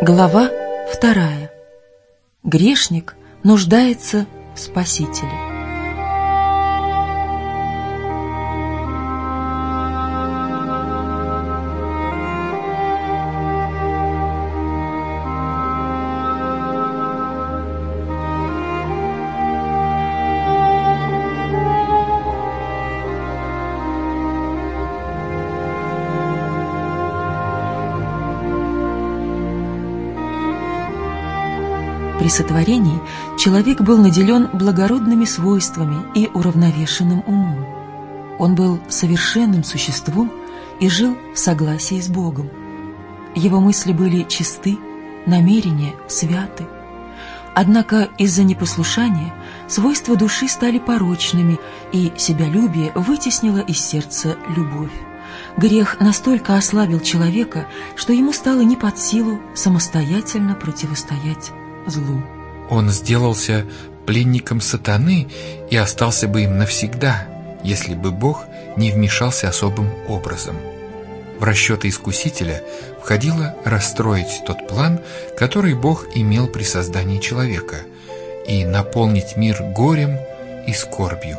Глава вторая. Грешник нуждается в Спасителе. При сотворении человек был наделен благородными свойствами и уравновешенным умом. Он был совершенным существом и жил в согласии с Богом. Его мысли были чисты, намерения святы. Однако из-за непослушания свойства души стали порочными, и себялюбие вытеснило из сердца любовь. Грех настолько ослабил человека, что ему стало не под силу самостоятельно противостоять злу. Он сделался пленником сатаны и остался бы им навсегда, если бы Бог не вмешался особым образом. В расчеты искусителя входило расстроить тот план, который Бог имел при создании человека, и наполнить мир горем и скорбью.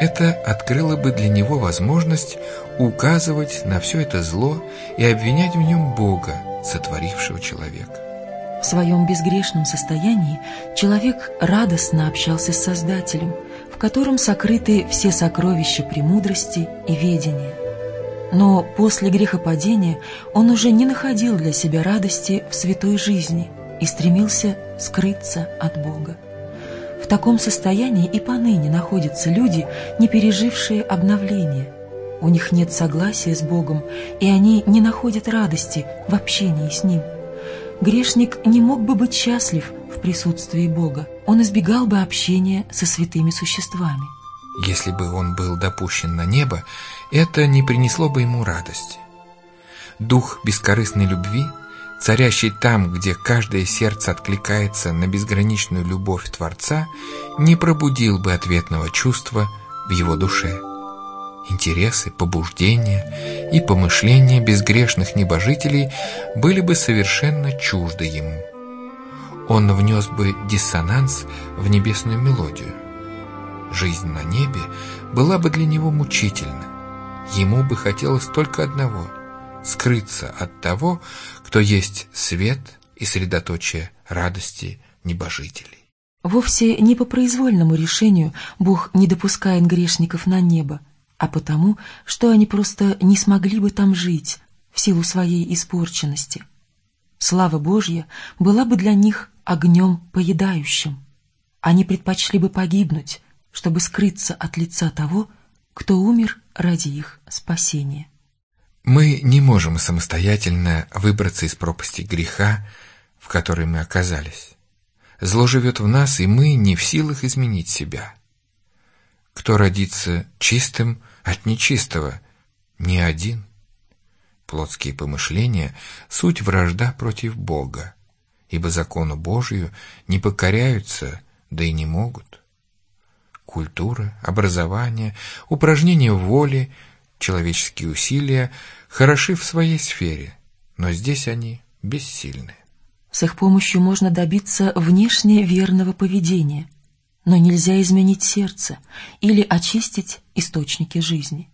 Это открыло бы для него возможность указывать на все это зло и обвинять в нем Бога, сотворившего человека. В своем безгрешном состоянии человек радостно общался с Создателем, в котором сокрыты все сокровища премудрости и ведения. Но после грехопадения он уже не находил для себя радости в святой жизни и стремился скрыться от Бога. В таком состоянии и поныне находятся люди, не пережившие обновления. У них нет согласия с Богом, и они не находят радости в общении с Ним – грешник не мог бы быть счастлив в присутствии Бога. Он избегал бы общения со святыми существами. Если бы он был допущен на небо, это не принесло бы ему радости. Дух бескорыстной любви, царящий там, где каждое сердце откликается на безграничную любовь Творца, не пробудил бы ответного чувства в его душе интересы, побуждения и помышления безгрешных небожителей были бы совершенно чужды ему. Он внес бы диссонанс в небесную мелодию. Жизнь на небе была бы для него мучительна. Ему бы хотелось только одного — скрыться от того, кто есть свет и средоточие радости небожителей. Вовсе не по произвольному решению Бог не допускает грешников на небо, а потому, что они просто не смогли бы там жить в силу своей испорченности. Слава Божья была бы для них огнем поедающим. Они предпочли бы погибнуть, чтобы скрыться от лица того, кто умер ради их спасения. Мы не можем самостоятельно выбраться из пропасти греха, в которой мы оказались. Зло живет в нас, и мы не в силах изменить себя. Кто родится чистым, от нечистого ни один. Плотские помышления — суть вражда против Бога, ибо закону Божию не покоряются, да и не могут. Культура, образование, упражнение воли, человеческие усилия хороши в своей сфере, но здесь они бессильны. С их помощью можно добиться внешне верного поведения — но нельзя изменить сердце или очистить источники жизни.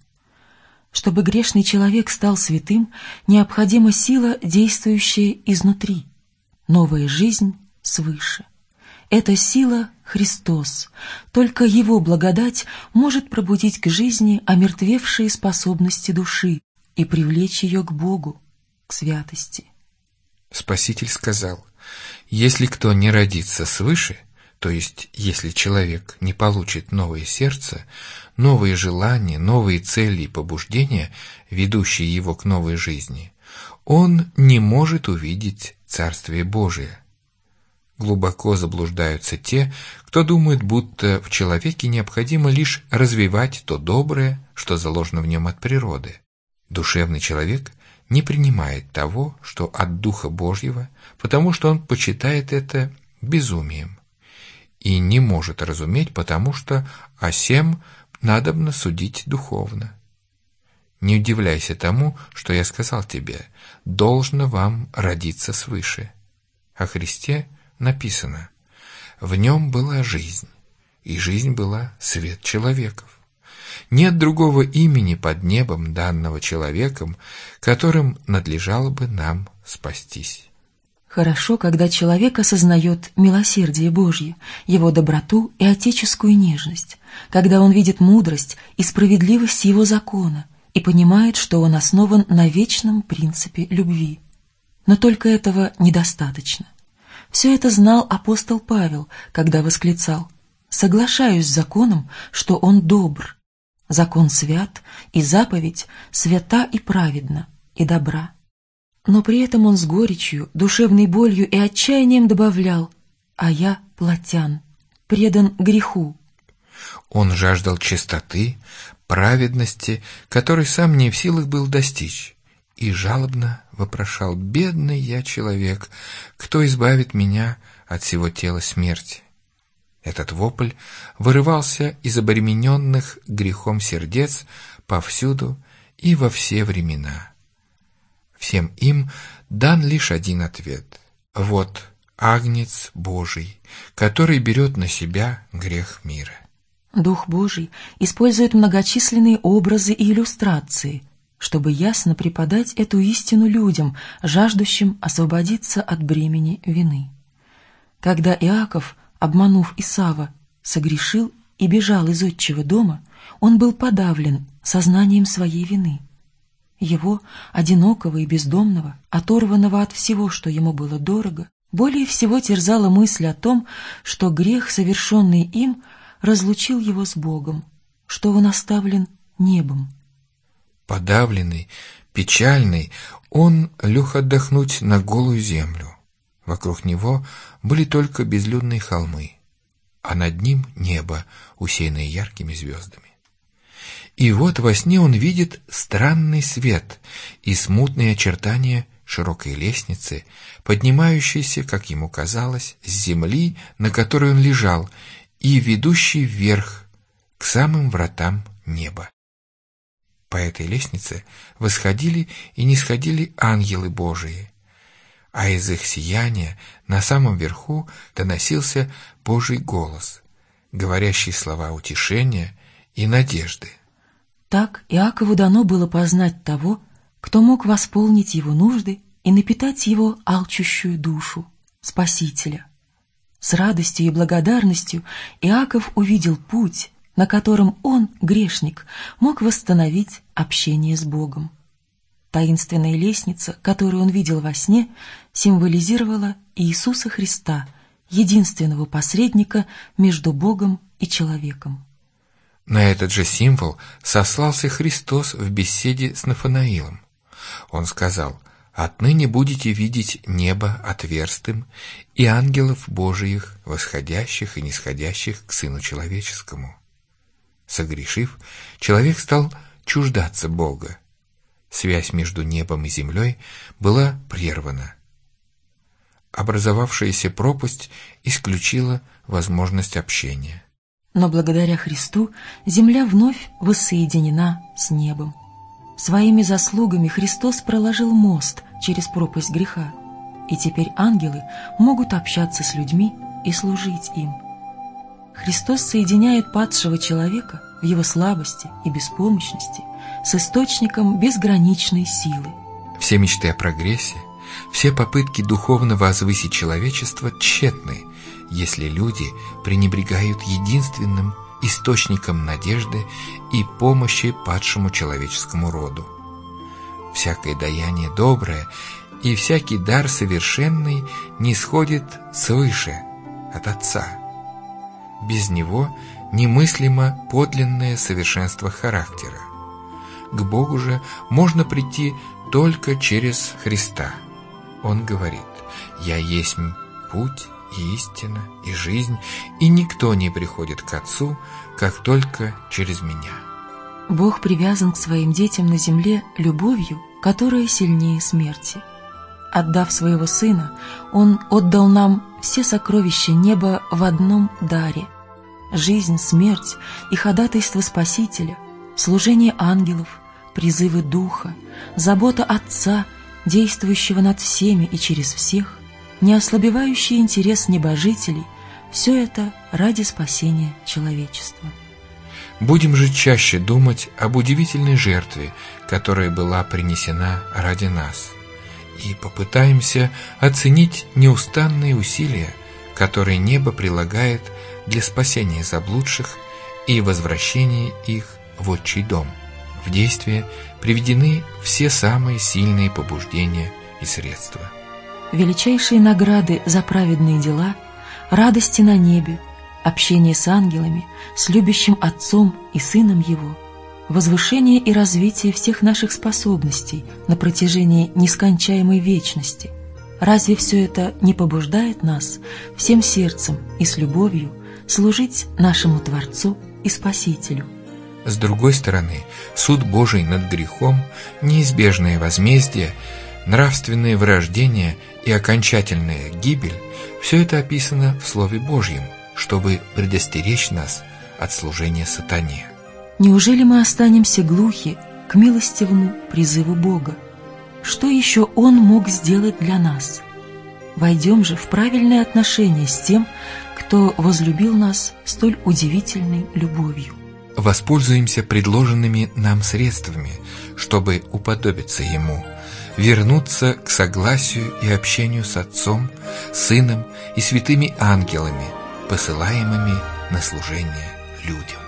Чтобы грешный человек стал святым, необходима сила, действующая изнутри, новая жизнь свыше. Эта сила — Христос. Только Его благодать может пробудить к жизни омертвевшие способности души и привлечь ее к Богу, к святости. Спаситель сказал, «Если кто не родится свыше, то есть, если человек не получит новое сердце, новые желания, новые цели и побуждения, ведущие его к новой жизни, он не может увидеть Царствие Божие. Глубоко заблуждаются те, кто думает, будто в человеке необходимо лишь развивать то доброе, что заложено в нем от природы. Душевный человек не принимает того, что от Духа Божьего, потому что он почитает это безумием и не может разуметь, потому что о сем надобно судить духовно. Не удивляйся тому, что я сказал тебе, должно вам родиться свыше. О Христе написано, в нем была жизнь, и жизнь была свет человеков. Нет другого имени под небом, данного человеком, которым надлежало бы нам спастись. Хорошо, когда человек осознает милосердие Божье, его доброту и отеческую нежность, когда он видит мудрость и справедливость его закона и понимает, что он основан на вечном принципе любви. Но только этого недостаточно. Все это знал апостол Павел, когда восклицал «Соглашаюсь с законом, что он добр. Закон свят, и заповедь свята и праведна, и добра». Но при этом он с горечью, душевной болью и отчаянием добавлял «А я плотян, предан греху». Он жаждал чистоты, праведности, которой сам не в силах был достичь и жалобно вопрошал «Бедный я человек, кто избавит меня от всего тела смерти?» Этот вопль вырывался из обремененных грехом сердец повсюду и во все времена. Всем им дан лишь один ответ. Вот Агнец Божий, который берет на себя грех мира. Дух Божий использует многочисленные образы и иллюстрации, чтобы ясно преподать эту истину людям, жаждущим освободиться от бремени вины. Когда Иаков, обманув Исава, согрешил и бежал из отчего дома, он был подавлен сознанием своей вины. Его, одинокого и бездомного, оторванного от всего, что ему было дорого, более всего терзала мысль о том, что грех, совершенный им, разлучил его с Богом, что он оставлен небом. Подавленный, печальный, он лег отдохнуть на голую землю. Вокруг него были только безлюдные холмы, а над ним небо, усеянное яркими звездами. И вот во сне он видит странный свет и смутные очертания широкой лестницы, поднимающейся, как ему казалось, с земли, на которой он лежал, и ведущей вверх, к самым вратам неба. По этой лестнице восходили и нисходили ангелы Божии, а из их сияния на самом верху доносился Божий голос, говорящий слова утешения и надежды. Так Иакову дано было познать того, кто мог восполнить его нужды и напитать его алчущую душу, Спасителя. С радостью и благодарностью Иаков увидел путь, на котором он, грешник, мог восстановить общение с Богом. Таинственная лестница, которую он видел во сне, символизировала Иисуса Христа, единственного посредника между Богом и человеком. На этот же символ сослался Христос в беседе с Нафанаилом. Он сказал, «Отныне будете видеть небо отверстым и ангелов Божиих, восходящих и нисходящих к Сыну Человеческому». Согрешив, человек стал чуждаться Бога. Связь между небом и землей была прервана. Образовавшаяся пропасть исключила возможность общения. Но благодаря Христу земля вновь воссоединена с небом. Своими заслугами Христос проложил мост через пропасть греха, и теперь ангелы могут общаться с людьми и служить им – Христос соединяет падшего человека в его слабости и беспомощности с источником безграничной силы. Все мечты о прогрессе, все попытки духовно возвысить человечество тщетны, если люди пренебрегают единственным источником надежды и помощи падшему человеческому роду. Всякое даяние доброе и всякий дар совершенный не сходит свыше, от Отца – без него немыслимо подлинное совершенство характера. К Богу же можно прийти только через Христа. Он говорит, «Я есть путь, и истина, и жизнь, и никто не приходит к Отцу, как только через меня. Бог привязан к своим детям на земле любовью, которая сильнее смерти. Отдав своего Сына, Он отдал нам все сокровища неба в одном даре – жизнь, смерть и ходатайство Спасителя, служение ангелов, призывы Духа, забота Отца, действующего над всеми и через всех, неослабевающий интерес небожителей – все это ради спасения человечества. Будем же чаще думать об удивительной жертве, которая была принесена ради нас, и попытаемся оценить неустанные усилия, которые небо прилагает для спасения заблудших и возвращения их в отчий дом. В действие приведены все самые сильные побуждения и средства. Величайшие награды за праведные дела, радости на небе, общение с ангелами, с любящим Отцом и Сыном Его, возвышение и развитие всех наших способностей на протяжении нескончаемой вечности. Разве все это не побуждает нас всем сердцем и с любовью служить нашему Творцу и Спасителю? С другой стороны, суд Божий над грехом, неизбежное возмездие, нравственное вырождение и окончательная гибель – все это описано в Слове Божьем – чтобы предостеречь нас от служения сатане. Неужели мы останемся глухи к милостивому призыву Бога? Что еще Он мог сделать для нас? Войдем же в правильное отношение с тем, кто возлюбил нас столь удивительной любовью. Воспользуемся предложенными нам средствами, чтобы уподобиться Ему, вернуться к согласию и общению с Отцом, Сыном и святыми ангелами – посылаемыми на служение людям.